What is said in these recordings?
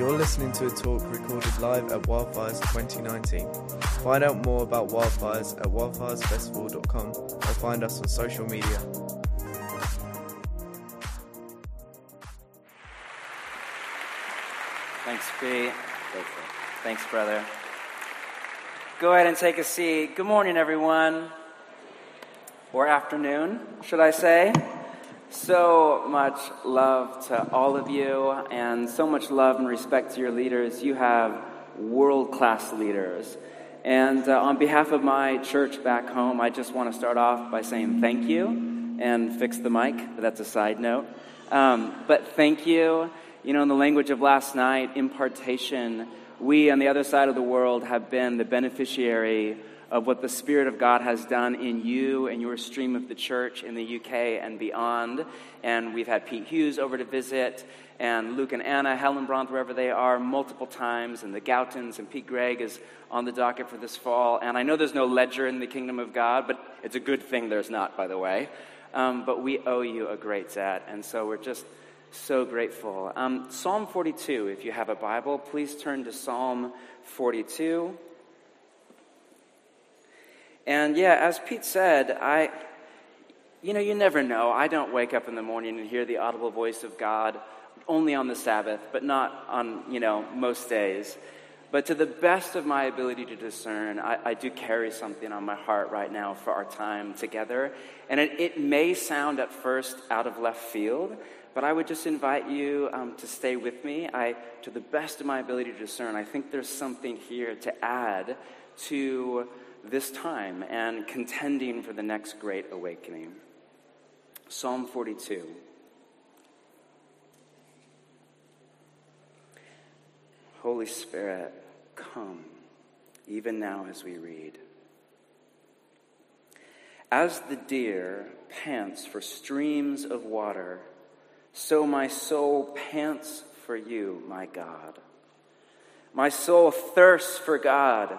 You're listening to a talk recorded live at Wildfires 2019. Find out more about Wildfires at wildfiresfestival.com or find us on social media. Thanks, Pete. Thanks, brother. Go ahead and take a seat. Good morning, everyone. Or afternoon, should I say? So much love to all of you, and so much love and respect to your leaders. You have world class leaders. And uh, on behalf of my church back home, I just want to start off by saying thank you and fix the mic. but That's a side note. Um, but thank you. You know, in the language of last night, impartation, we on the other side of the world have been the beneficiary of what the Spirit of God has done in you and your stream of the church in the UK and beyond. And we've had Pete Hughes over to visit, and Luke and Anna, Helen Bronth, wherever they are, multiple times, and the Goutons, and Pete Greig is on the docket for this fall. And I know there's no ledger in the kingdom of God, but it's a good thing there's not, by the way. Um, but we owe you a great debt, and so we're just so grateful. Um, Psalm 42, if you have a Bible, please turn to Psalm 42. And yeah, as Pete said, I, you know, you never know. I don't wake up in the morning and hear the audible voice of God only on the Sabbath, but not on, you know, most days. But to the best of my ability to discern, I, I do carry something on my heart right now for our time together. And it, it may sound at first out of left field, but I would just invite you um, to stay with me. I, to the best of my ability to discern, I think there's something here to add to this time and contending for the next great awakening. Psalm 42. Holy Spirit, come, even now as we read. As the deer pants for streams of water, so my soul pants for you, my God. My soul thirsts for God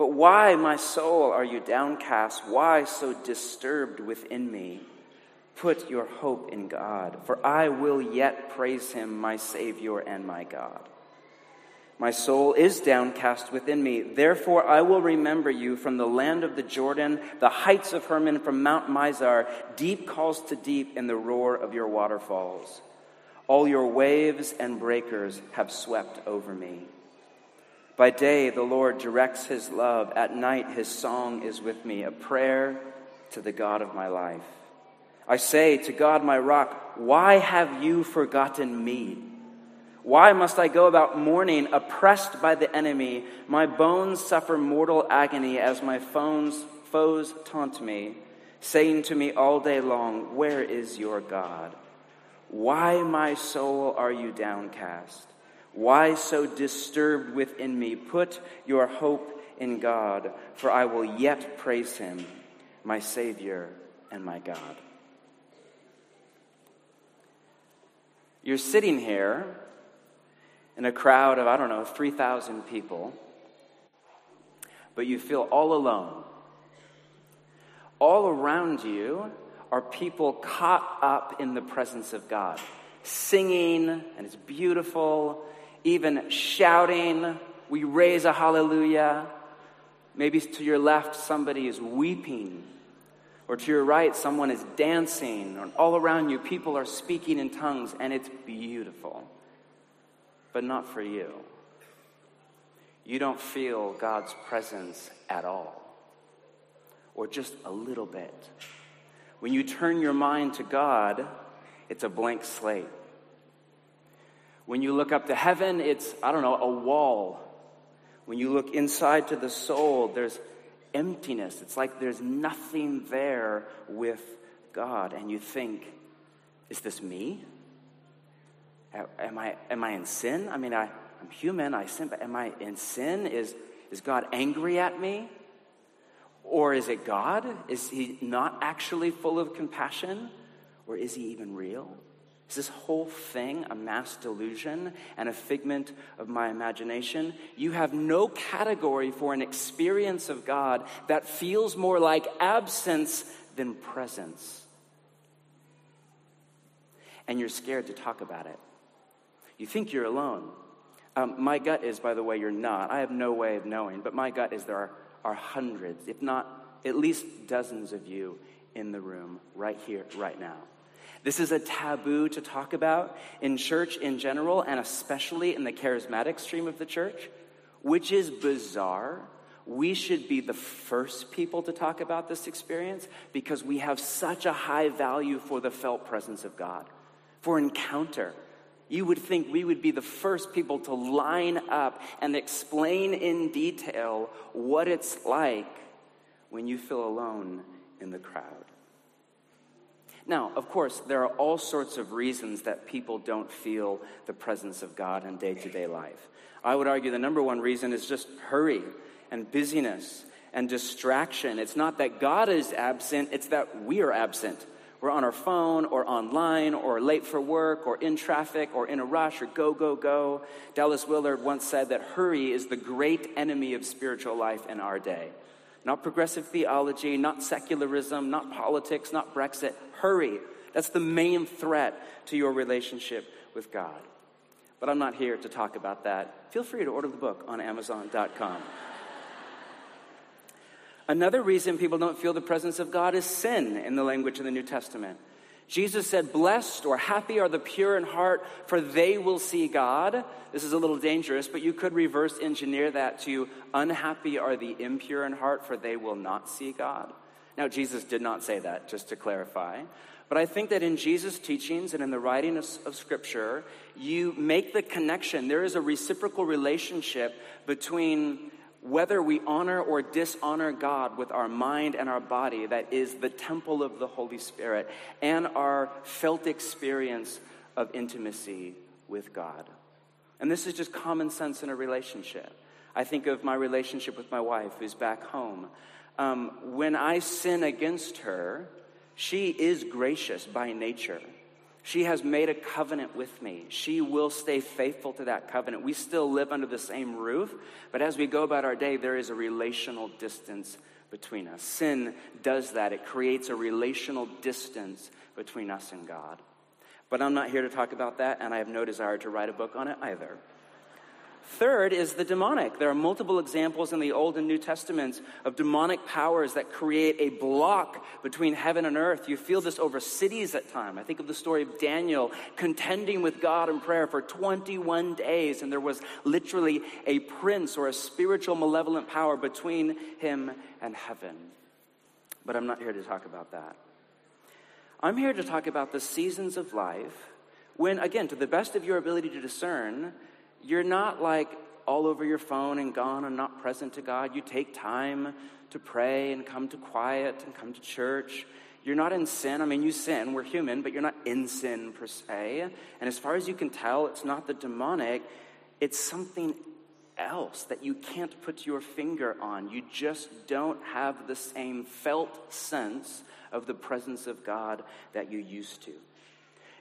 But why, my soul, are you downcast? Why so disturbed within me? Put your hope in God, for I will yet praise him, my Savior and my God. My soul is downcast within me. Therefore, I will remember you from the land of the Jordan, the heights of Hermon, from Mount Mizar. Deep calls to deep in the roar of your waterfalls. All your waves and breakers have swept over me. By day, the Lord directs his love. At night, his song is with me, a prayer to the God of my life. I say to God, my rock, why have you forgotten me? Why must I go about mourning, oppressed by the enemy? My bones suffer mortal agony as my foes, foes taunt me, saying to me all day long, Where is your God? Why, my soul, are you downcast? Why so disturbed within me? Put your hope in God, for I will yet praise him, my Savior and my God. You're sitting here in a crowd of, I don't know, 3,000 people, but you feel all alone. All around you are people caught up in the presence of God, singing, and it's beautiful, even shouting. We raise a hallelujah. Maybe to your left, somebody is weeping or to your right, someone is dancing, or all around you, people are speaking in tongues, and it's beautiful. But not for you. You don't feel God's presence at all, or just a little bit. When you turn your mind to God, it's a blank slate. When you look up to heaven, it's, I don't know, a wall. When you look inside to the soul, there's emptiness. It's like there's nothing there with God. And you think, is this me? Am I, am I in sin? I mean, I, I'm human, I sin, but am I in sin? Is, is God angry at me? Or is it God? Is he not actually full of compassion? Or is he even real? Is this whole thing a mass delusion and a figment of my imagination? You have no category for an experience of God that feels more like absence than presence. And you're scared to talk about it. You think you're alone. Um, my gut is, by the way, you're not. I have no way of knowing, but my gut is there are, are hundreds, if not at least dozens of you in the room right here, right now. This is a taboo to talk about in church in general, and especially in the charismatic stream of the church, which is bizarre. We should be the first people to talk about this experience because we have such a high value for the felt presence of God, for encounter. You would think we would be the first people to line up and explain in detail what it's like when you feel alone in the crowd. Now, of course, there are all sorts of reasons that people don't feel the presence of God in day to day life. I would argue the number one reason is just hurry and busyness and distraction. It's not that God is absent, it's that we are absent. We're on our phone or online or late for work or in traffic or in a rush or go, go, go. Dallas Willard once said that hurry is the great enemy of spiritual life in our day. Not progressive theology, not secularism, not politics, not Brexit. Hurry. That's the main threat to your relationship with God. But I'm not here to talk about that. Feel free to order the book on Amazon.com. Another reason people don't feel the presence of God is sin in the language of the New Testament. Jesus said, Blessed or happy are the pure in heart, for they will see God. This is a little dangerous, but you could reverse engineer that to unhappy are the impure in heart, for they will not see God. Now, Jesus did not say that, just to clarify. But I think that in Jesus' teachings and in the writing of, of, Scripture, you make the connection. There is a reciprocal relationship between whether we honor or dishonor God with our mind and our body, that is the temple of the Holy Spirit, and our felt experience of intimacy with God. And this is just common sense in a relationship. I think of my relationship with my wife who's back home. Um, when I sin against her, she is gracious by nature. She has made a covenant with me. She will stay faithful to that covenant. We still live under the same roof, but as we go about our day, there is a relational distance between us. Sin does that, it creates a relational distance between us and God. But I'm not here to talk about that, and I have no desire to write a book on it either. Third is the demonic. There are multiple examples in the Old and New Testaments of demonic powers that create a block between heaven and earth. You feel this over cities at times. I think of the story of Daniel contending with God in prayer for 21 days, and there was literally a prince or a spiritual malevolent power between him and heaven. But I'm not here to talk about that. I'm here to talk about the seasons of life when, again, to the best of your ability to discern, you're not like all over your phone and gone and not present to God. You take time to pray and come to quiet and come to church. You're not in sin. I mean, you sin. We're human, but you're not in sin per se. And as far as you can tell, it's not the demonic, it's something else that you can't put your finger on. You just don't have the same felt sense of the presence of God that you used to.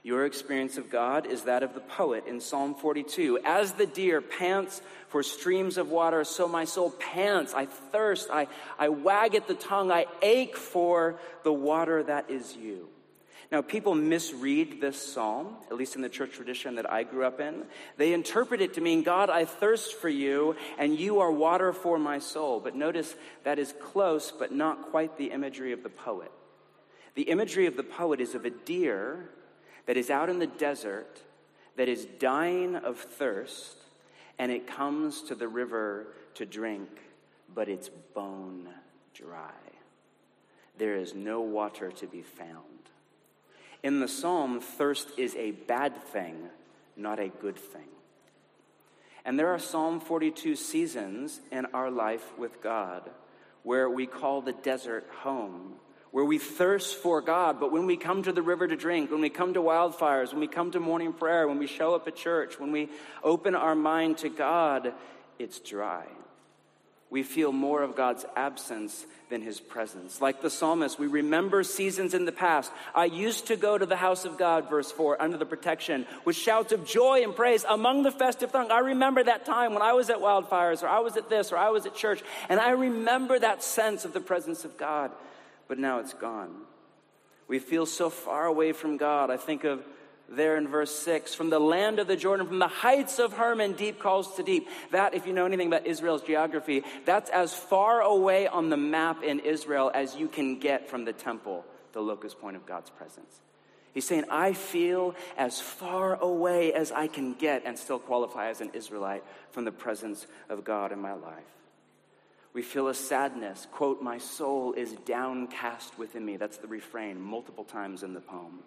Your experience of God is that of the poet in Psalm 42. As the deer pants for streams of water, so my soul pants. I thirst. I, I wag at the tongue. I ache for the water that is you. Now, people misread this psalm, at least in the church tradition that I grew up in. They interpret it to mean, God, I thirst for you, and you are water for my soul. But notice that is close, but not quite the imagery of the poet. The imagery of the poet is of a deer that is out in the desert, that is dying of thirst, and it comes to the river to drink, but it's bone dry. There is no water to be found. In the psalm, thirst is a bad thing, not a good thing. And there are Psalm 42 seasons in our life with God where we call the desert home where we thirst for God, but when we come to the river to drink, when we come to wildfires, when we come to morning prayer, when we show up at church, when we open our mind to God, it's dry. we feel more of God's absence than his presence. Like the psalmist, we remember seasons in the past. I used to go to the house of God, verse 4, under the protection, with shouts of joy and praise among the festive throng. I remember that time when I was at wildfires, or I was at this, or I was at church, and I remember that sense of the presence of God. But now it's gone. We feel so far away from God. I think of there in verse 6 from the land of the Jordan, from the heights of Hermon, deep calls to deep. That, if you know anything about Israel's geography, that's as far away on the map in Israel as you can get from the temple, the locus point of God's presence. He's saying, I feel as far away as I can get and still qualify as an Israelite from the presence of God in my life. We feel a sadness. Quote, My soul is downcast within me. That's the refrain multiple times in the poem.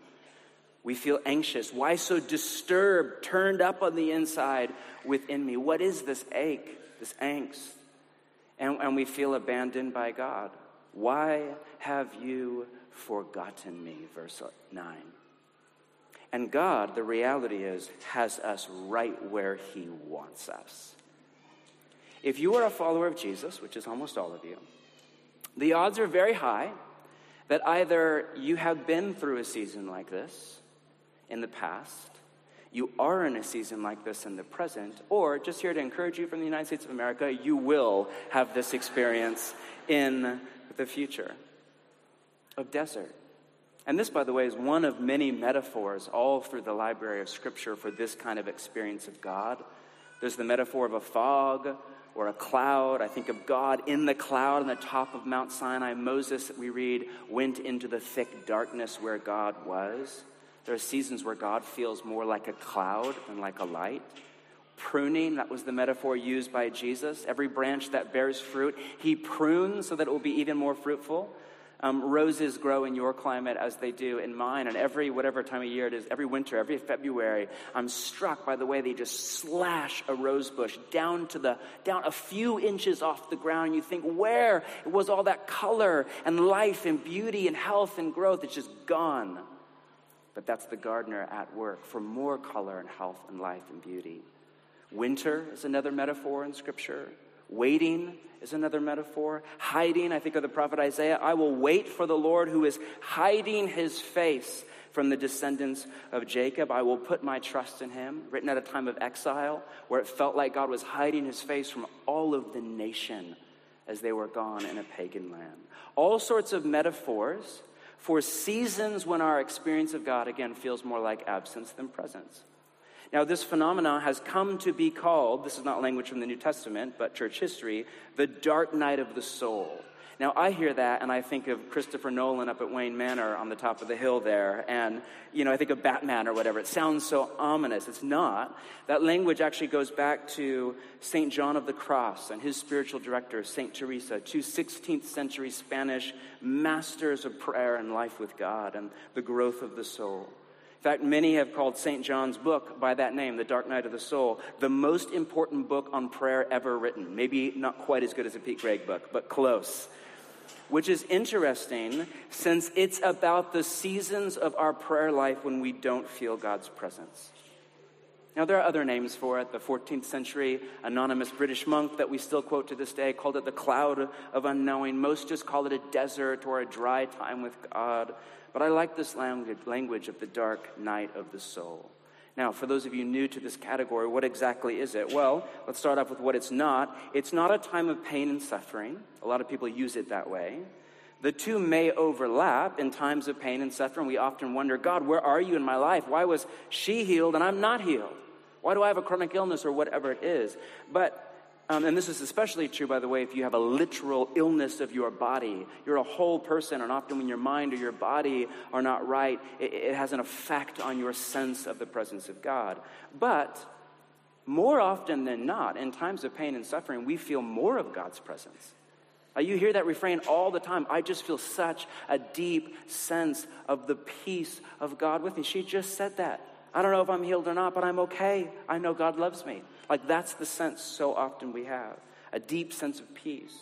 We feel anxious. Why so disturbed, turned up on the inside within me? What is this ache, this angst? And, and we feel abandoned by God. Why have you forgotten me? Verse 9. And God, the reality is, has us right where He wants us. If you are a follower of Jesus, which is almost all of you, the odds are very high that either you have been through a season like this, in the past, you are in a season like this in the present, or just here to encourage you from the United States of America, you will have this experience in the future of desert. And this, by the way, is one of many metaphors all through the library of Scripture for this kind of experience of God. There's the metaphor of a fog or a cloud. I think of God in the cloud on the top of Mount Sinai. Moses, we read, went into the thick darkness where God was. There are seasons where God feels more like a cloud than like a light. Pruning, that was the metaphor used by Jesus. Every branch that bears fruit, he prunes so that it will be even more fruitful. Um, roses grow in your climate as they do in mine. And every, whatever time of year it is, every winter, every February, I'm struck by the way they just slash a rose bush down to the, down a few inches off the ground. You think, where was all that color and life and beauty and health and growth? It's just gone. But that's the gardener at work for more color and health and life and beauty. Winter is another metaphor in Scripture. Waiting is another metaphor. Hiding, I think of the prophet Isaiah. I will wait for the Lord who is hiding his face from the descendants of Jacob. I will put my trust in him. Written at a time of exile where it felt like God was hiding his face from all of the nation as they were gone in a pagan land. All sorts of metaphors for seasons when our experience of God, again, feels more like absence than presence. Now, this phenomenon has come to be called, this is not language from the New Testament, but church history, the dark night of the soul. Now, I hear that and I think of Christopher Nolan up at Wayne Manor on the top of the hill there. And, you know, I think of Batman or whatever. It sounds so ominous. It's not. That language actually goes back to St. John of the Cross and his spiritual director, St. Teresa, two 16th century Spanish masters of prayer and life with God and the growth of the soul. In fact, many have called St. John's book by that name, The Dark Night of the Soul, the most important book on prayer ever written. Maybe not quite as good as a Pete Greig book, but close which is interesting since it's about the seasons of our prayer life when we don't feel God's presence. Now, there are other names for it. The 14th century anonymous British monk that we still quote to this day called it the cloud of unknowing. Most just call it a desert or a dry time with God. But I like this language, of the dark night of the soul. Now, for those of you new to this category, what exactly is it? Well, let's start off with what it's not. It's not a time of pain and suffering. A lot of people use it that way. The two may overlap in times of pain and suffering. We often wonder, God, where are you in my life? Why was she healed and I'm not healed? Why do I have a chronic illness or whatever it is? But um, and this is especially true, by the way, if you have a literal illness of your body. You're a whole person, and often when your mind or your body are not right, it, it has an effect on your sense of the presence of God. But more often than not, in times of pain and suffering, we feel more of God's presence. Uh, you hear that refrain all the time. I just feel such a deep sense of the peace of God with me. She just said that. I don't know if I'm healed or not, but I'm okay. I know God loves me. Like that's the sense so often we have a deep sense of peace.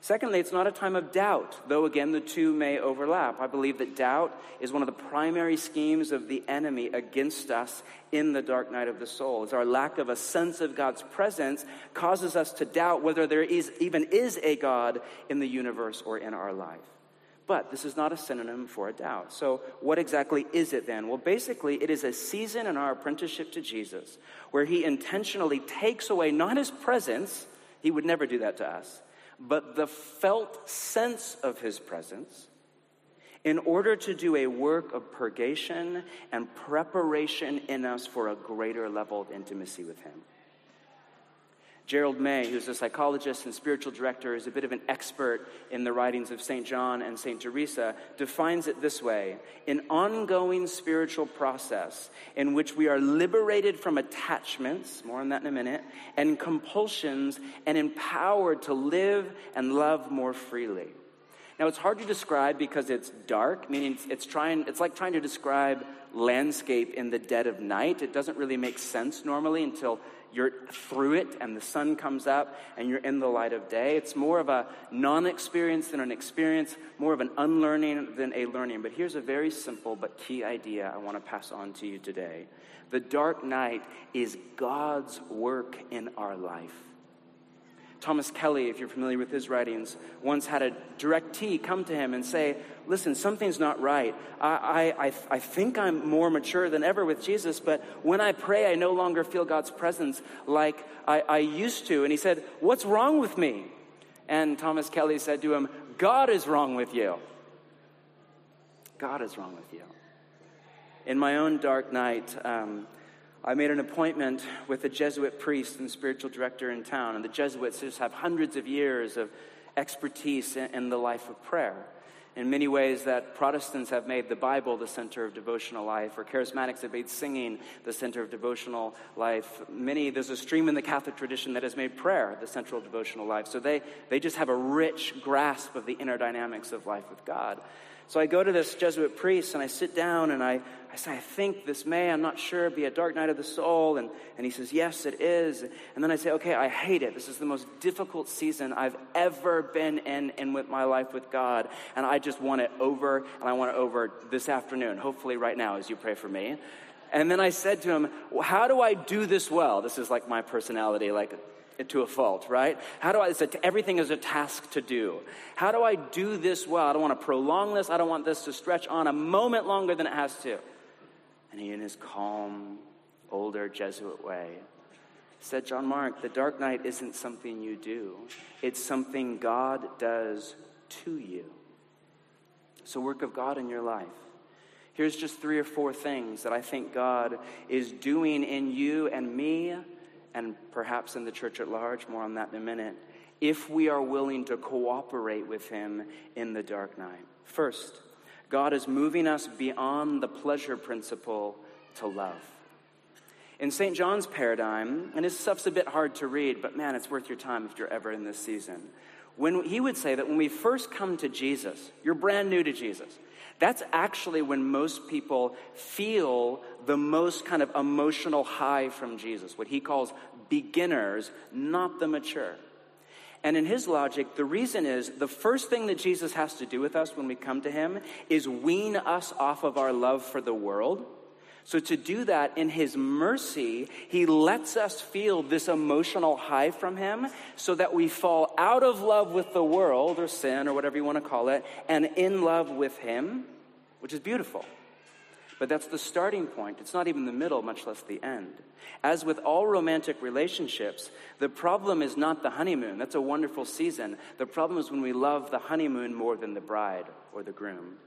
Secondly, it's not a time of doubt, though again the two may overlap. I believe that doubt is one of the primary schemes of the enemy against us in the dark night of the soul. It's our lack of a sense of God's presence causes us to doubt whether there is even is a God in the universe or in our life. But this is not a synonym for a doubt. So, what exactly is it then? Well, basically, it is a season in our apprenticeship to Jesus where he intentionally takes away not his presence, he would never do that to us, but the felt sense of his presence in order to do a work of purgation and preparation in us for a greater level of intimacy with him. Gerald May, who's a psychologist and spiritual director, is a bit of an expert in the writings of St. John and St. Teresa, defines it this way an ongoing spiritual process in which we are liberated from attachments, more on that in a minute, and compulsions, and empowered to live and love more freely. Now, it's hard to describe because it's dark, meaning it's, trying, it's like trying to describe landscape in the dead of night. It doesn't really make sense normally until you're through it and the sun comes up and you're in the light of day. It's more of a non experience than an experience, more of an unlearning than a learning. But here's a very simple but key idea I want to pass on to you today. The dark night is God's work in our life. Thomas Kelly, if you're familiar with his writings, once had a directee come to him and say, Listen, something's not right. I, I, I think I'm more mature than ever with Jesus, but when I pray, I no longer feel God's presence like I, I used to. And he said, What's wrong with me? And Thomas Kelly said to him, God is wrong with you. God is wrong with you. In my own dark night, um, I made an appointment with a Jesuit priest and spiritual director in town, and the Jesuits just have hundreds of years of expertise in the life of prayer. In many ways, that Protestants have made the Bible the center of devotional life, or charismatics have made singing the center of devotional life. Many, there's a stream in the Catholic tradition that has made prayer the central devotional life. So they, they just have a rich grasp of the inner dynamics of life with God. So I go to this Jesuit priest and I sit down and I, I say, I think this may, I'm not sure, be a dark night of the soul. And, and he says, Yes, it is. And then I say, Okay, I hate it. This is the most difficult season I've ever been in, in with my life with God. And I just want it over, and I want it over this afternoon, hopefully right now as you pray for me. And then I said to him, well, How do I do this well? This is like my personality, like to a fault, right? How do I, a, everything is a task to do. How do I do this well? I don't want to prolong this. I don't want this to stretch on a moment longer than it has to. And he, in his calm, older Jesuit way, said, John Mark, the dark night isn't something you do, it's something God does to you. It's a work of God in your life. Here's just three or four things that I think God is doing in you and me and perhaps in the church at large, more on that in a minute, if we are willing to cooperate with Him in the dark night. First, God is moving us beyond the pleasure principle to love. In St. John's paradigm, and this stuff's a bit hard to read, but man, it's worth your time if you're ever in this season. When he would say that when we first come to Jesus, you're brand new to Jesus. That's actually when most people feel the most kind of emotional high from Jesus, what he calls beginners, not the mature. And in his logic, the reason is the first thing that Jesus has to do with us when we come to him is wean us off of our love for the world. So, to do that in his mercy, he lets us feel this emotional high from him so that we fall out of love with the world or sin or whatever you want to call it and in love with him, which is beautiful. But that's the starting point. It's not even the middle, much less the end. As with all romantic relationships, the problem is not the honeymoon. That's a wonderful season. The problem is when we love the honeymoon more than the bride or the groom.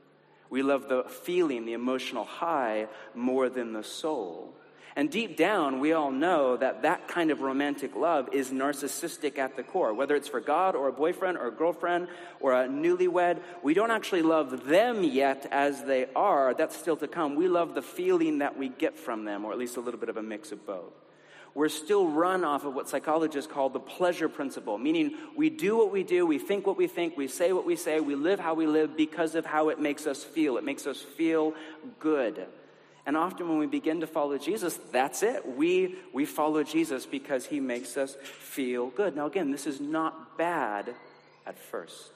We love the feeling, the emotional high, more than the soul. And deep down, we all know that that kind of romantic love is narcissistic at the core. Whether it's for God or a boyfriend or a girlfriend or a newlywed, we don't actually love them yet as they are. That's still to come. We love the feeling that we get from them, or at least a little bit of a mix of both. We're still run off of what psychologists call the pleasure principle, meaning we do what we do, we think what we think, we say what we say, we live how we live because of how it makes us feel. It makes us feel good. And often when we begin to follow Jesus, that's it. We, we follow Jesus because he makes us feel good. Now, again, this is not bad at first.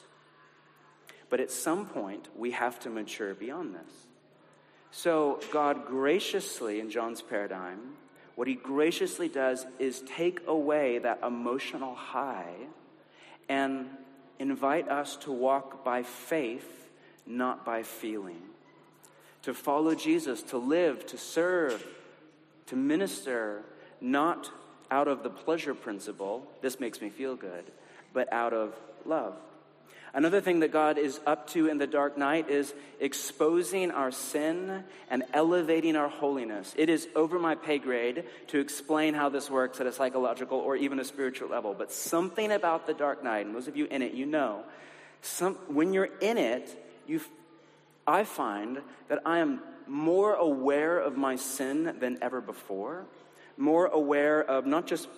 But at some point, we have to mature beyond this. So, God graciously, in John's paradigm, what he graciously does is take away that emotional high and invite us to walk by faith, not by feeling. To follow Jesus, to live, to serve, to minister, not out of the pleasure principle, this makes me feel good, but out of love. Another thing that God is up to in the dark night is exposing our sin and elevating our holiness. It is over my pay grade to explain how this works at a psychological or even a spiritual level, but something about the dark night, and those of you in it, you know, some, when you're in it, you, I find that I am more aware of my sin than ever before, more aware of not just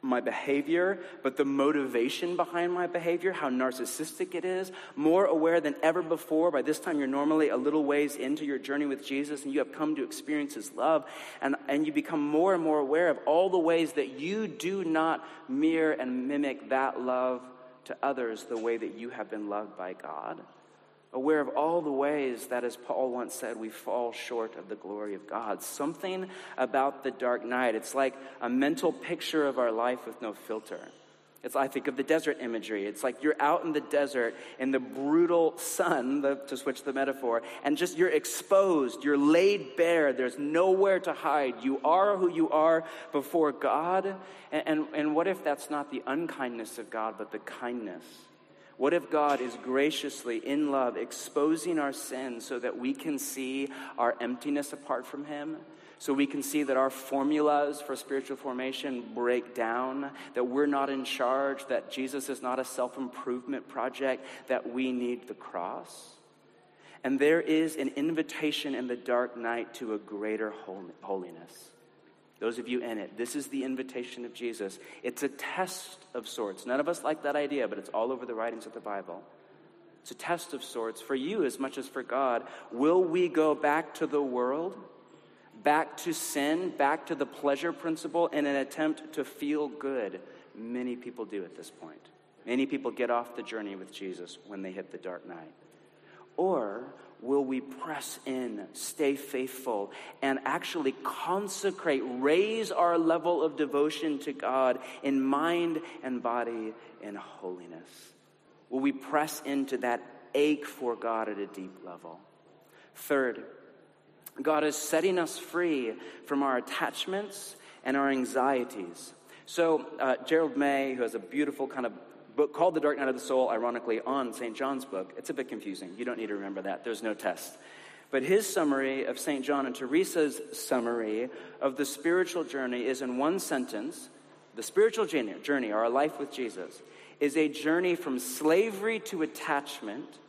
my behavior, but the motivation behind my behavior, how narcissistic it is, more aware than ever before. By this time, you're normally a little ways into your journey with Jesus and you have come to experience His love, and, and you become more and more aware of all the ways that you do not mirror and mimic that love to others the way that you have been loved by God aware of all the ways that, as Paul once said, we fall short of the glory of God. Something about the dark night. It's like a mental picture of our life with no filter. It's, I think of the desert imagery. It's like you're out in the desert in the brutal sun, the, to switch the metaphor, and just you're exposed, you're laid bare, there's nowhere to hide. You are who you are before God. And, and, and what if that's not the unkindness of God, but the kindness what if God is graciously, in love, exposing our sins so that we can see our emptiness apart from Him? So we can see that our formulas for spiritual formation break down, that we're not in charge, that Jesus is not a self improvement project, that we need the cross? And there is an invitation in the dark night to a greater holiness. Those of you in it, this is the invitation of Jesus. It's a test of sorts. None of us like that idea, but it's all over the writings of the Bible. It's a test of sorts for you as much as for God. Will we go back to the world, back to sin, back to the pleasure principle in an attempt to feel good? Many people do at this point. Many people get off the journey with Jesus when they hit the dark night. Or will we press in, stay faithful, and actually consecrate, raise our level of devotion to God in mind and body in holiness? Will we press into that ache for God at a deep level? Third, God is setting us free from our attachments and our anxieties. So, uh, Gerald May, who has a beautiful kind of book called The Dark Night of the Soul, ironically, on St. John's book. It's a bit confusing. You don't need to remember that. There's no test. But his summary of St. John and Teresa's summary of the spiritual journey is in one sentence The spiritual journey, our life with Jesus, is a journey from slavery to attachment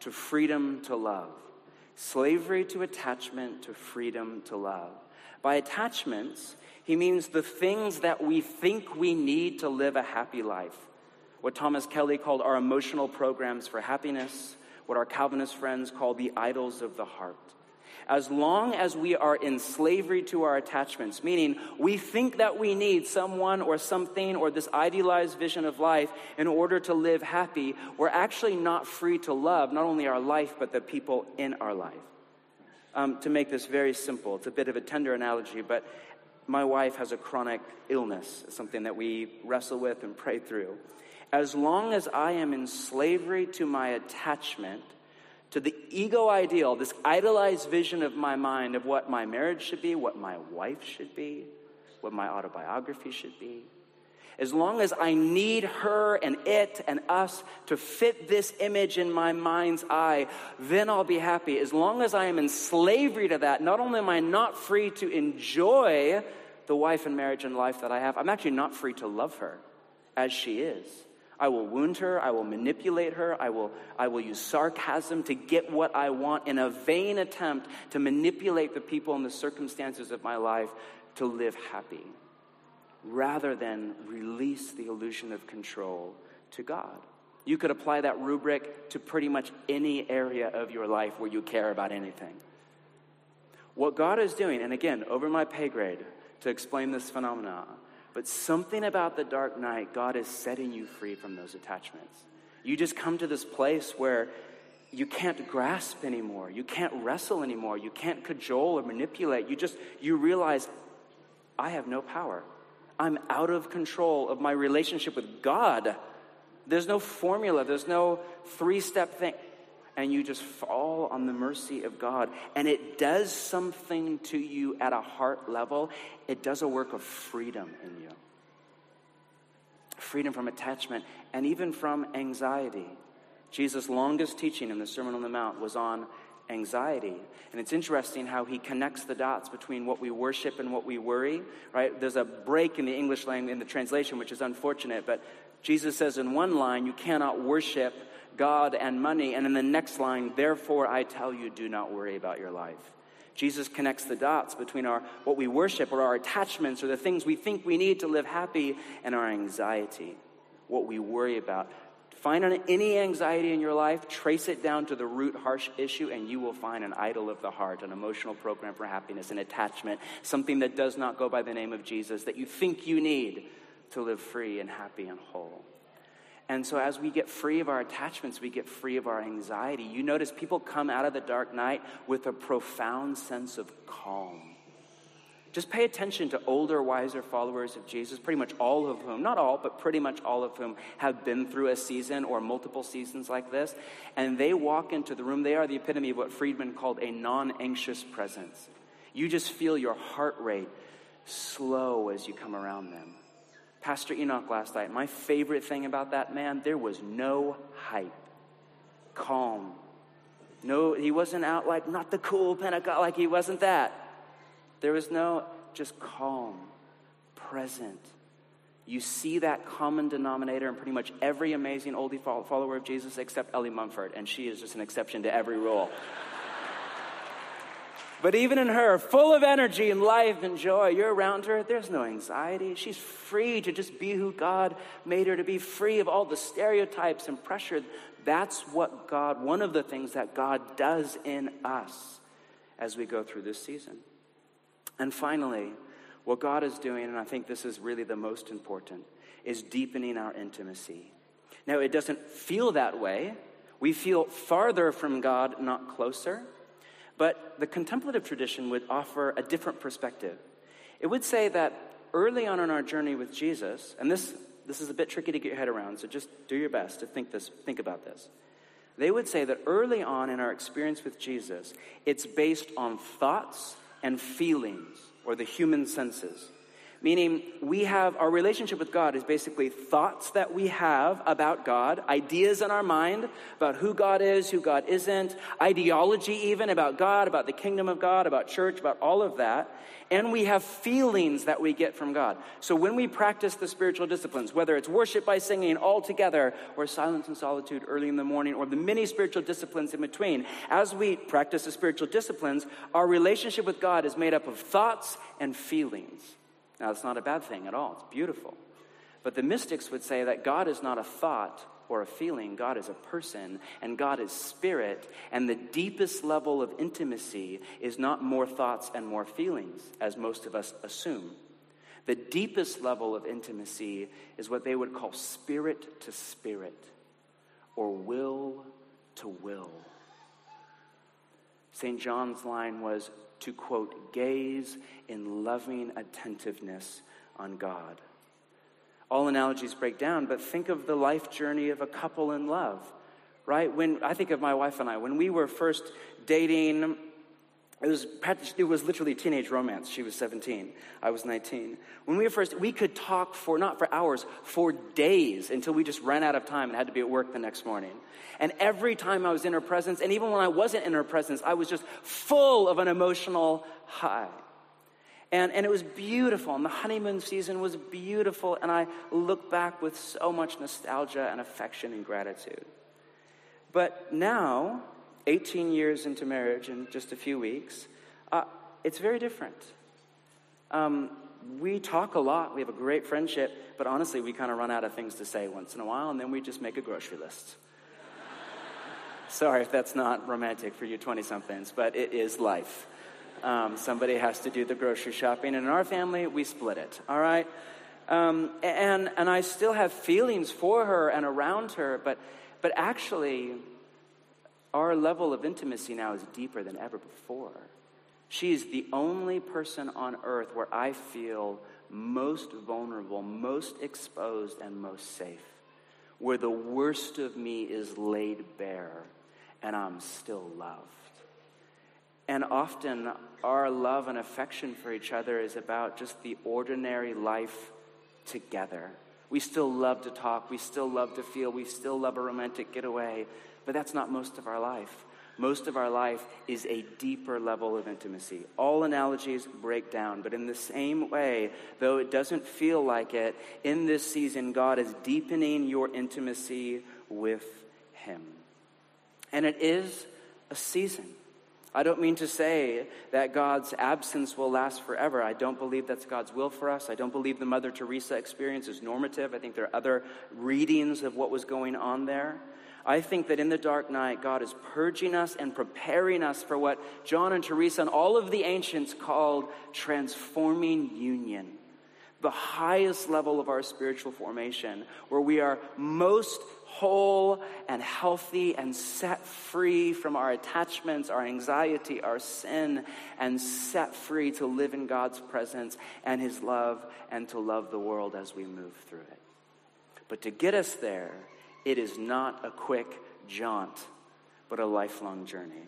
to freedom to love. Slavery to attachment to freedom to love. By attachments, he means the things that we think we need to live a happy life what Thomas Kelly called our emotional programs for happiness, what our Calvinist friends call the idols of the heart. As long as we are in slavery to our attachments, meaning we think that we need someone or something or this idealized vision of life in order to live happy, we're actually not free to love not only our life, but the people in our life. Um, to make this very simple, it's a bit of a tender analogy, but my wife has a chronic illness, something that we wrestle with and pray through as long as I am in slavery to my attachment, to the ego ideal, this idolized vision of my mind of what my marriage should be, what my wife should be, what my autobiography should be, as long as I need her and it and us to fit this image in my mind's eye, then I'll be happy. As long as I am in slavery to that, not only am I not free to enjoy the wife and marriage and life that I have, I'm actually not free to love her as she is. I will wound her. I will manipulate her. I will, I will use sarcasm to get what I want in a vain attempt to manipulate the people and the circumstances of my life to live happy, rather than release the illusion of control to God. You could apply that rubric to pretty much any area of your life where you care about anything. What God is doing, and again, over my pay grade to explain this phenomenon, but something about the dark night, God is setting you free from those attachments. You just come to this place where you can't grasp anymore. You can't wrestle anymore. You can't cajole or manipulate. You just, you realize, I have no power. I'm out of control of my relationship with God. There's no formula, there's no three step thing. And you just fall on the mercy of God. And it does something to you at a heart level. It does a work of freedom in you freedom from attachment and even from anxiety. Jesus' longest teaching in the Sermon on the Mount was on anxiety. And it's interesting how he connects the dots between what we worship and what we worry, right? There's a break in the English language in the translation, which is unfortunate, but Jesus says in one line, you cannot worship God and money. And in the next line, therefore I tell you, do not worry about your life. Jesus connects the dots between our, what we worship or our attachments or the things we think we need to live happy and our anxiety, what we worry about. Find any anxiety in your life, trace it down to the root harsh issue, and you will find an idol of the heart, an emotional program for happiness, an attachment, something that does not go by the name of Jesus that you think you need to live free and happy and whole. And so, as we get free of our attachments, we get free of our anxiety. You notice people come out of the dark night with a profound sense of calm. Just pay attention to older, wiser followers of Jesus, pretty much all of whom, not all, but pretty much all of whom have been through a season or multiple seasons like this. And they walk into the room, they are the epitome of what Friedman called a non anxious presence. You just feel your heart rate slow as you come around them. Pastor Enoch last night, my favorite thing about that man, there was no hype, calm. No, he wasn't out like, not the cool Pentecost, like he wasn't that. There was no just calm, present. You see that common denominator in pretty much every amazing oldie follower of Jesus except Ellie Mumford, and she is just an exception to every rule. But even in her, full of energy and life and joy, you're around her, there's no anxiety. She's free to just be who God made her to be, free of all the stereotypes and pressure. That's what God, one of the things that God does in us as we go through this season. And finally, what God is doing, and I think this is really the most important, is deepening our intimacy. Now, it doesn't feel that way. We feel farther from God, not closer. But the contemplative tradition would offer a different perspective. It would say that early on in our journey with Jesus, and this, this is a bit tricky to get your head around, so just do your best to think, this, think about this. They would say that early on in our experience with Jesus, it's based on thoughts and feelings, or the human senses. Meaning, we have our relationship with God is basically thoughts that we have about God, ideas in our mind about who God is, who God isn't, ideology even about God, about the kingdom of God, about church, about all of that. And we have feelings that we get from God. So when we practice the spiritual disciplines, whether it's worship by singing all together, or silence and solitude early in the morning, or the many spiritual disciplines in between, as we practice the spiritual disciplines, our relationship with God is made up of thoughts and feelings. Now, it's not a bad thing at all, it's beautiful. But the mystics would say that God is not a thought or a feeling, God is a person, and God is spirit, and the deepest level of intimacy is not more thoughts and more feelings, as most of us assume. The deepest level of intimacy is what they would call spirit to spirit, or will to will. St. John's line was to quote, gaze in loving attentiveness on God. All analogies break down, but think of the life journey of a couple in love, right? When I think of my wife and I, when we were first dating, it was, it was literally teenage romance. She was 17. I was 19. When we were first, we could talk for, not for hours, for days until we just ran out of time and had to be at work the next morning. And every time I was in her presence, and even when I wasn't in her presence, I was just full of an emotional high. And, and it was beautiful. And the honeymoon season was beautiful. And I look back with so much nostalgia and affection and gratitude. But now, 18 years into marriage in just a few weeks, uh, it's very different. Um, we talk a lot, we have a great friendship, but honestly, we kind of run out of things to say once in a while, and then we just make a grocery list. Sorry if that's not romantic for you 20 somethings, but it is life. Um, somebody has to do the grocery shopping, and in our family, we split it, all right? Um, and, and I still have feelings for her and around her, but But actually, our level of intimacy now is deeper than ever before. She is the only person on earth where I feel most vulnerable, most exposed, and most safe. Where the worst of me is laid bare and I'm still loved. And often our love and affection for each other is about just the ordinary life together. We still love to talk, we still love to feel, we still love a romantic getaway, but that's not most of our life. Most of our life is a deeper level of intimacy. All analogies break down, but in the same way, though it doesn't feel like it, in this season, God is deepening your intimacy with Him. And it is a season. I don't mean to say that God's absence will last forever. I don't believe that's God's will for us. I don't believe the Mother Teresa experience is normative. I think there are other readings of what was going on there. I think that in the dark night, God is purging us and preparing us for what John and Teresa and all of the ancients called transforming union. The highest level of our spiritual formation, where we are most whole and healthy and set free from our attachments, our anxiety, our sin, and set free to live in God's presence and His love and to love the world as we move through it. But to get us there, it is not a quick jaunt, but a lifelong journey.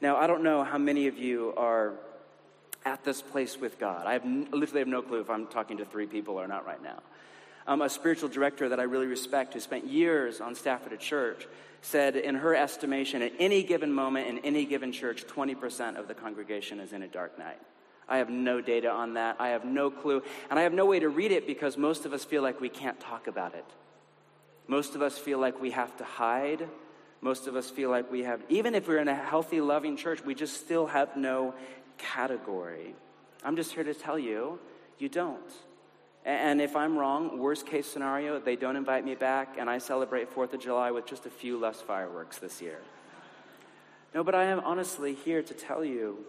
Now, I don't know how many of you are at this place with God. I have literally have no clue if I'm talking to three people or not right now. Um, a spiritual director that I really respect, who spent years on staff at a church, said in her estimation, at any given moment in any given church, 20% of the congregation is in a dark night. I have no data on that. I have no clue. And I have no way to read it because most of us feel like we can't talk about it. Most of us feel like we have to hide. Most of us feel like we have, even if we're in a healthy, loving church, we just still have no category. I'm just here to tell you, you don't. And if I'm wrong, worst case scenario, they don't invite me back and I celebrate 4th of July with just a few less fireworks this year. No, but I am honestly here to tell you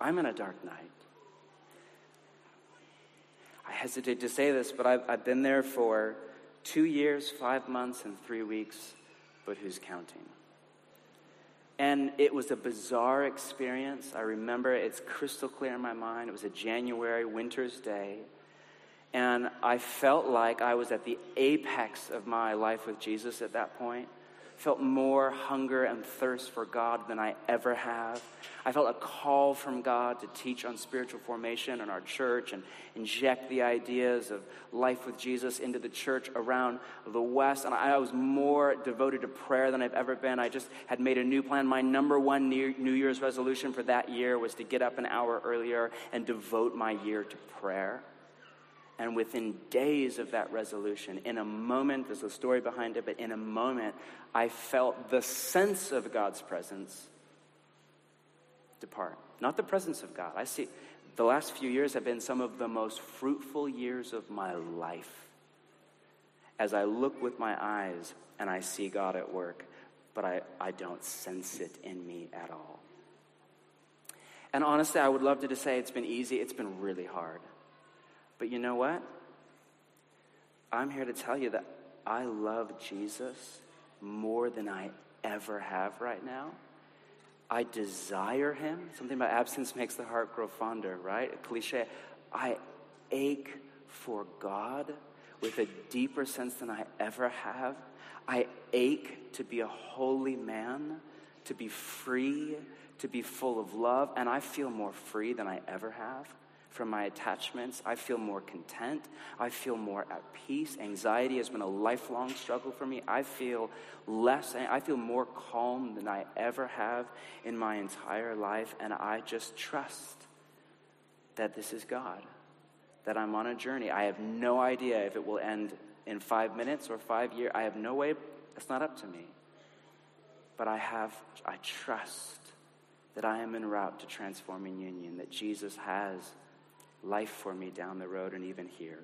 I'm in a dark night. I hesitate to say this, but I've, I've been there for two years, five months, and three weeks, but who's counting? And it was a bizarre experience. I remember it's crystal clear in my mind. It was a January winter's day. And I felt like I was at the apex of my life with Jesus at that point felt more hunger and thirst for God than I ever have. I felt a call from God to teach on spiritual formation in our church and inject the ideas of life with Jesus into the church around the West. And I was more devoted to prayer than I've ever been. I just had made a new plan. My number one New Year's resolution for that year was to get up an hour earlier and devote my year to prayer. And within days of that resolution, in a moment, there's a story behind it, but in a moment, I felt the sense of God's presence depart. Not the presence of God. I see the last few years have been some of the most fruitful years of my life. As I look with my eyes and I see God at work, but I, I don't sense it in me at all. And honestly, I would love to just say it's been easy, it's been really hard. But you know what? I'm here to tell you that I love Jesus more than I ever have right now. I desire him. Something about absence makes the heart grow fonder, right? A cliche. I ache for God with a deeper sense than I ever have. I ache to be a holy man, to be free, to be full of love, and I feel more free than I ever have from my attachments. I feel more content. I feel more at peace. Anxiety has been a lifelong struggle for me. I feel less, I feel more calm than I ever have in my entire life. And I just trust that this is God, that I'm on a journey. I have no idea if it will end in five minutes or five years. I have no way, it's not up to me. But I have, I trust that I am en route to transforming union, that Jesus has life for me down the road and even here.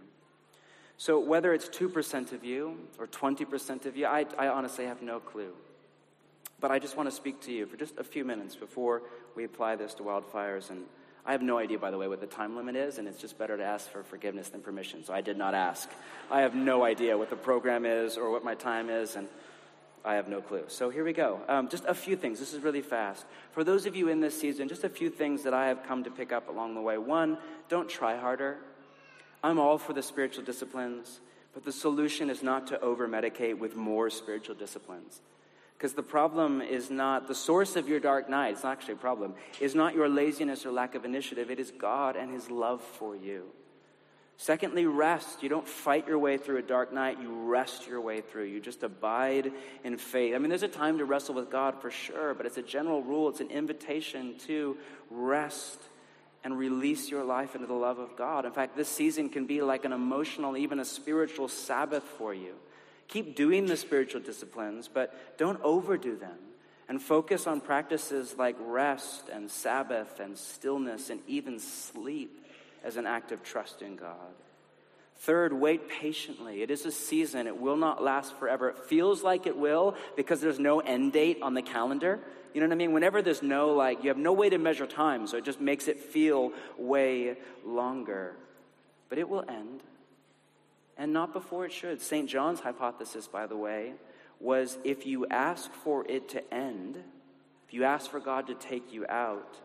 So, whether it's 2% of you or 20% of you, I, I honestly have no clue. But I just want to speak to you for just a few minutes before we apply this to wildfires. And I have no idea, by the way, what the time limit is, and it's just better to ask for forgiveness than permission. So I did not ask. I have no idea what the program is or what my time is. And I have no clue. So here we go. Um, just a few things. This is really fast. For those of you in this season, just a few things that I have come to pick up along the way. One, don't try harder. I'm all for the spiritual disciplines, but the solution is not to over medicate with more spiritual disciplines. Because the problem is not the source of your dark night, it's not actually a problem, is not your laziness or lack of initiative. It is God and His love for you. Secondly, rest. You don't fight your way through a dark night, you rest your way through. You just abide in faith. I mean, there's a time to wrestle with God for sure, but it's a general rule, it's an invitation to rest and release your life into the love of God. In fact, this season can be like an emotional, even a spiritual Sabbath for you. Keep doing the spiritual disciplines, but don't overdo them. And focus on practices like rest and Sabbath and stillness and even sleep as an act of trust in God. Third, wait patiently. It is a season. It will not last forever. It feels like it will because there's no end date on the calendar. You know what I mean? Whenever there's no, like, you have no way to measure time, so it just makes it feel way longer. But it will end. And not before it should. St. John's hypothesis, by the way, was if you ask for it to end, if you ask for God to take you out,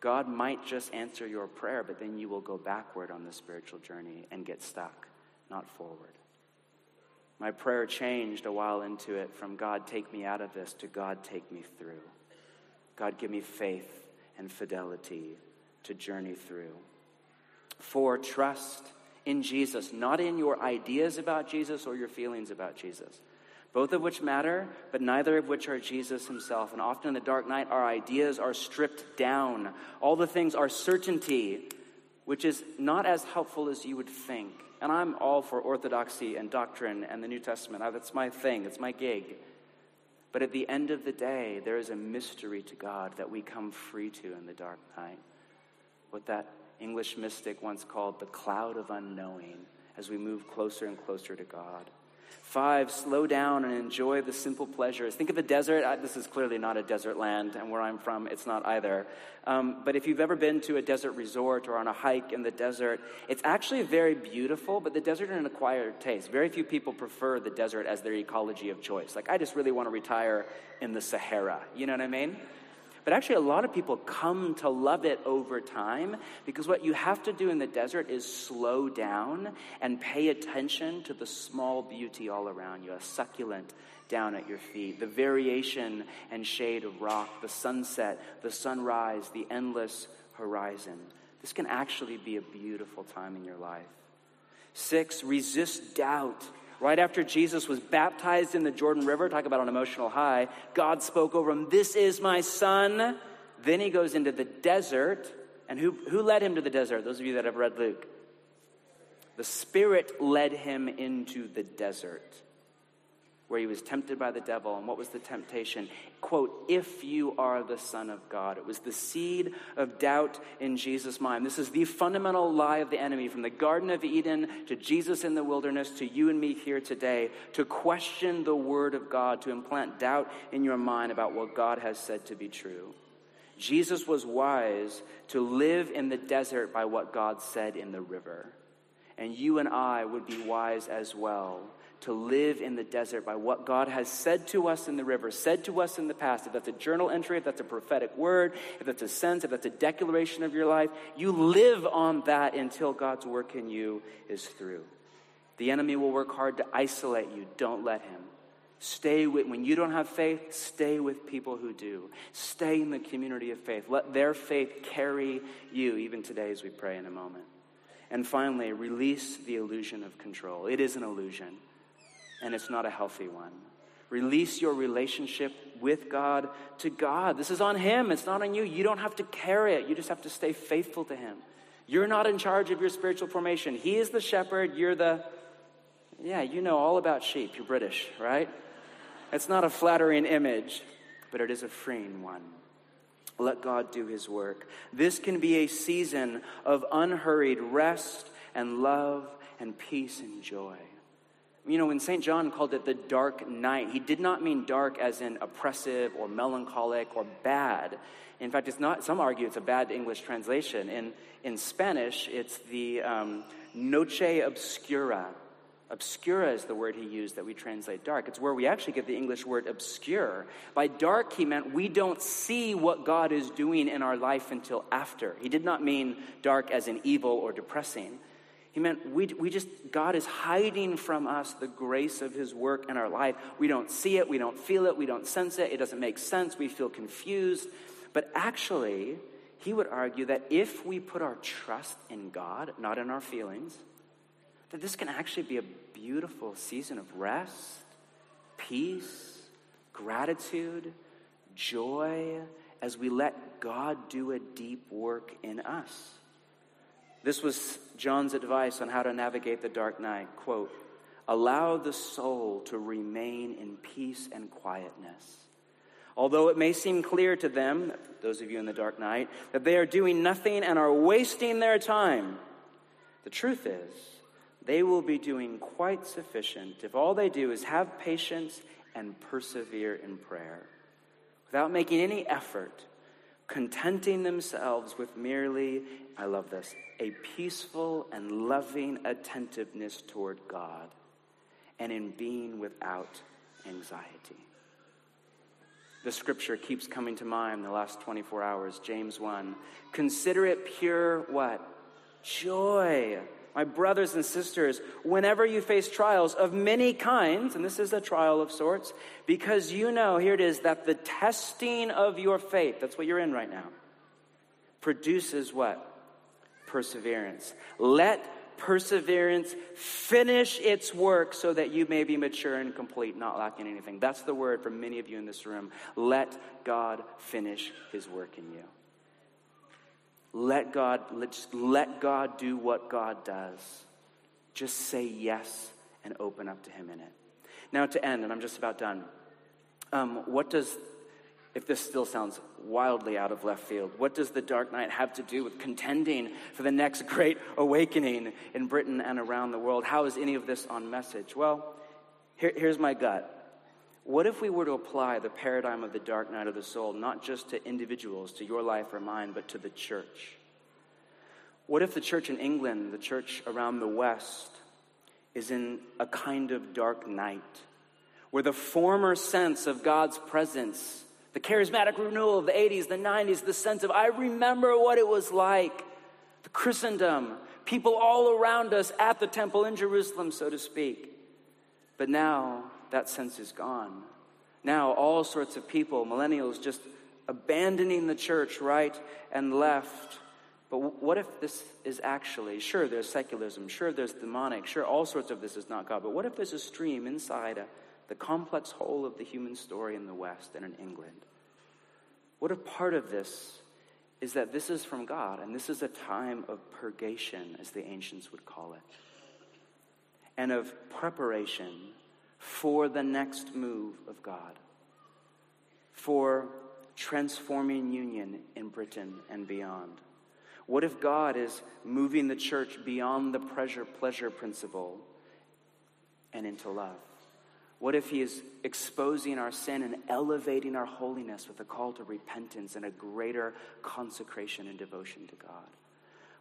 God might just answer your prayer, but then you will go backward on the spiritual journey and get stuck, not forward. My prayer changed a while into it from God, take me out of this, to God, take me through. God, give me faith and fidelity to journey through. For trust in Jesus, not in your ideas about Jesus or your feelings about Jesus both of which matter, but neither of which are Jesus himself. And often in the dark night, our ideas are stripped down. All the things are certainty, which is not as helpful as you would think. And I'm all for orthodoxy and doctrine and the New Testament. That's my thing, it's my gig. But at the end of the day, there is a mystery to God that we come free to in the dark night. What that English mystic once called the cloud of unknowing as we move closer and closer to God. Five, slow down and enjoy the simple pleasures. Think of the desert. I, this is clearly not a desert land, and where I'm from, it's not either. Um, but if you've ever been to a desert resort or on a hike in the desert, it's actually very beautiful, but the desert is an acquired taste. Very few people prefer the desert as their ecology of choice. Like, I just really want to retire in the Sahara. You know what I mean? But actually, a lot of people come to love it over time because what you have to do in the desert is slow down and pay attention to the small beauty all around you a succulent down at your feet, the variation and shade of rock, the sunset, the sunrise, the endless horizon. This can actually be a beautiful time in your life. Six, resist doubt. Right after Jesus was baptized in the Jordan River, talk about an emotional high, God spoke over him, This is my son. Then he goes into the desert. And who, who led him to the desert? Those of you that have read Luke. The Spirit led him into the desert where he was tempted by the devil. And what was the temptation? Quote, if you are the Son of God. It was the seed of doubt in Jesus' mind. This is the fundamental lie of the enemy from the Garden of Eden to Jesus in the wilderness to you and me here today to question the Word of God, to implant doubt in your mind about what God has said to be true. Jesus was wise to live in the desert by what God said in the river. And you and I would be wise as well to live in the desert by what God has said to us in the river, said to us in the past. If that's a journal entry, if that's a prophetic word, if that's a sense, if that's a declaration of your life, you live on that until God's work in you is through. The enemy will work hard to isolate you. Don't let him. Stay with, when you don't have faith, stay with people who do. Stay in the community of faith. Let their faith carry you, even today as we pray in a moment. And finally, release the illusion of control. It is an illusion and it's not a healthy one. Release your relationship with God to God. This is on Him, it's not on you. You don't have to carry it, you just have to stay faithful to Him. You're not in charge of your spiritual formation. He is the shepherd, you're the, yeah, you know all about sheep. You're British, right? It's not a flattering image, but it is a freeing one. Let God do His work. This can be a season of unhurried rest and love and peace and joy. You know, when St. John called it the dark night, he did not mean dark as in oppressive or melancholic or bad. In fact, it's not, some argue it's a bad English translation. In, in Spanish, it's the um, noche obscura. Obscura is the word he used that we translate dark. It's where we actually get the English word obscure. By dark, he meant we don't see what God is doing in our life until after. He did not mean dark as in evil or depressing. He meant we, we just, God is hiding from us the grace of his work in our life. We don't see it, we don't feel it, we don't sense it, it doesn't make sense, we feel confused. But actually, he would argue that if we put our trust in God, not in our feelings, that this can actually be a beautiful season of rest, peace, gratitude, joy, as we let God do a deep work in us. This was John's advice on how to navigate the dark night. Quote, allow the soul to remain in peace and quietness. Although it may seem clear to them, those of you in the dark night, that they are doing nothing and are wasting their time, the truth is, they will be doing quite sufficient if all they do is have patience and persevere in prayer without making any effort, contenting themselves with merely, I love this, a peaceful and loving attentiveness toward God and in being without anxiety. The scripture keeps coming to mind the last 24 hours, James 1. Consider it pure what? Joy my brothers and sisters, whenever you face trials of many kinds, and this is a trial of sorts, because you know, here it is, that the testing of your faith, that's what you're in right now, produces what? Perseverance. Let perseverance finish its work so that you may be mature and complete, not lacking anything. That's the word for many of you in this room. Let God finish his work in you. Let God, let, let God do what God does. Just say yes and open up to Him in it. Now, to end, and I'm just about done, um, what does, if this still sounds wildly out of left field, what does the Dark Night have to do with contending for the next great awakening in Britain and around the world? How is any of this on message? Well, here, here's my gut. What if we were to apply the paradigm of the dark night of the soul not just to individuals, to your life or mine, but to the church? What if the church in England, the church around the West, is in a kind of dark night where the former sense of God's presence, the charismatic renewal of the 80s, the 90s, the sense of I remember what it was like, the Christendom, people all around us at the temple in Jerusalem, so to speak. But now, that sense is gone. Now, all sorts of people, millennials, just abandoning the church right and left. But what if this is actually, sure, there's secularism, sure, there's demonic, sure, all sorts of this is not God, but what if there's a stream inside a, the complex whole of the human story in the West and in England? What if part of this is that this is from God and this is a time of purgation, as the ancients would call it, and of preparation for the next move of God, for transforming union in Britain and beyond? What if God is moving the church beyond the pleasure pleasure principle and into love? What if He is exposing our sin and elevating our holiness with a call to repentance and a greater consecration and devotion to God?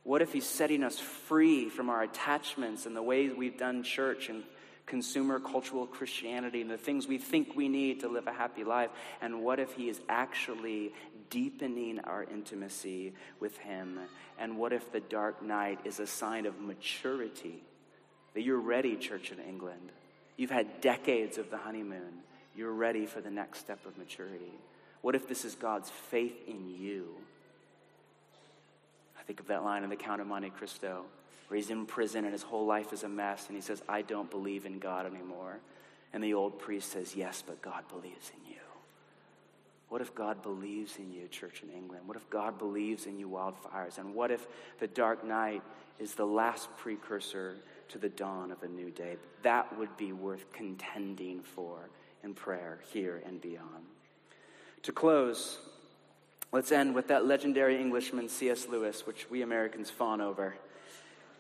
What if He's setting us free from our attachments and the ways we've done church and consumer cultural Christianity and the things we think we need to live a happy life? And what if He is actually deepening our intimacy with Him? And what if the dark night is a sign of maturity? That you're ready, Church in England. You've had decades of the honeymoon. You're ready for the next step of maturity. What if this is God's faith in you? I think of that line in The Count of Monte Cristo he's in prison and his whole life is a mess, and he says, I don't believe in God anymore. And the old priest says, Yes, but God believes in you. What if God believes in you, church in England? What if God believes in you, wildfires? And what if the dark night is the last precursor to the dawn of a new day? That would be worth contending for in prayer here and beyond. To close, let's end with that legendary Englishman, C.S. Lewis, which we Americans fawn over.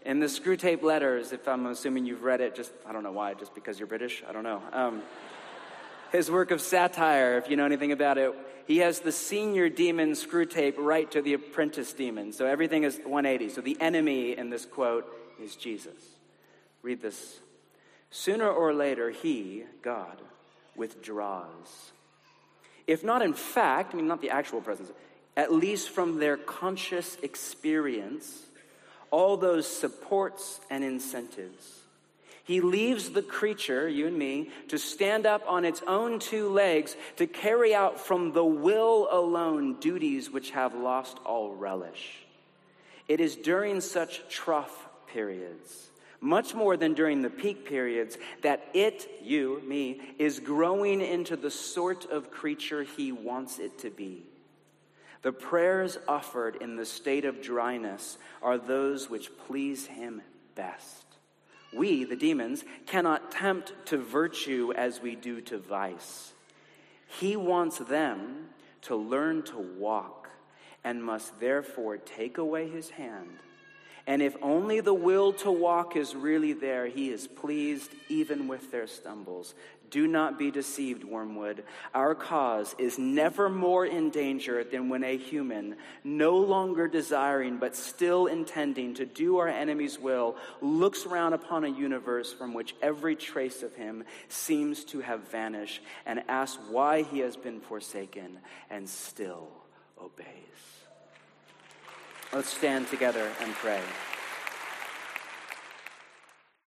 In the Screwtape Letters, if I'm assuming you've read it, just, I don't know why, just because you're British, I don't know. Um, his work of satire, if you know anything about it, he has the senior demon Screwtape write to the apprentice demon. So everything is 180. So the enemy in this quote is Jesus. Read this. Sooner or later, he, God, withdraws. If not in fact, I mean, not the actual presence, at least from their conscious experience, all those supports and incentives. He leaves the creature, you and me, to stand up on its own two legs, to carry out from the will alone duties which have lost all relish. It is during such trough periods, much more than during the peak periods, that it, you, me, is growing into the sort of creature he wants it to be. The prayers offered in the state of dryness are those which please him best. We, the demons, cannot tempt to virtue as we do to vice. He wants them to learn to walk and must therefore take away his hand. And if only the will to walk is really there, he is pleased even with their stumbles. Do not be deceived, Wormwood. Our cause is never more in danger than when a human, no longer desiring but still intending to do our enemy's will, looks round upon a universe from which every trace of him seems to have vanished and asks why he has been forsaken and still obeys. Let's stand together and pray.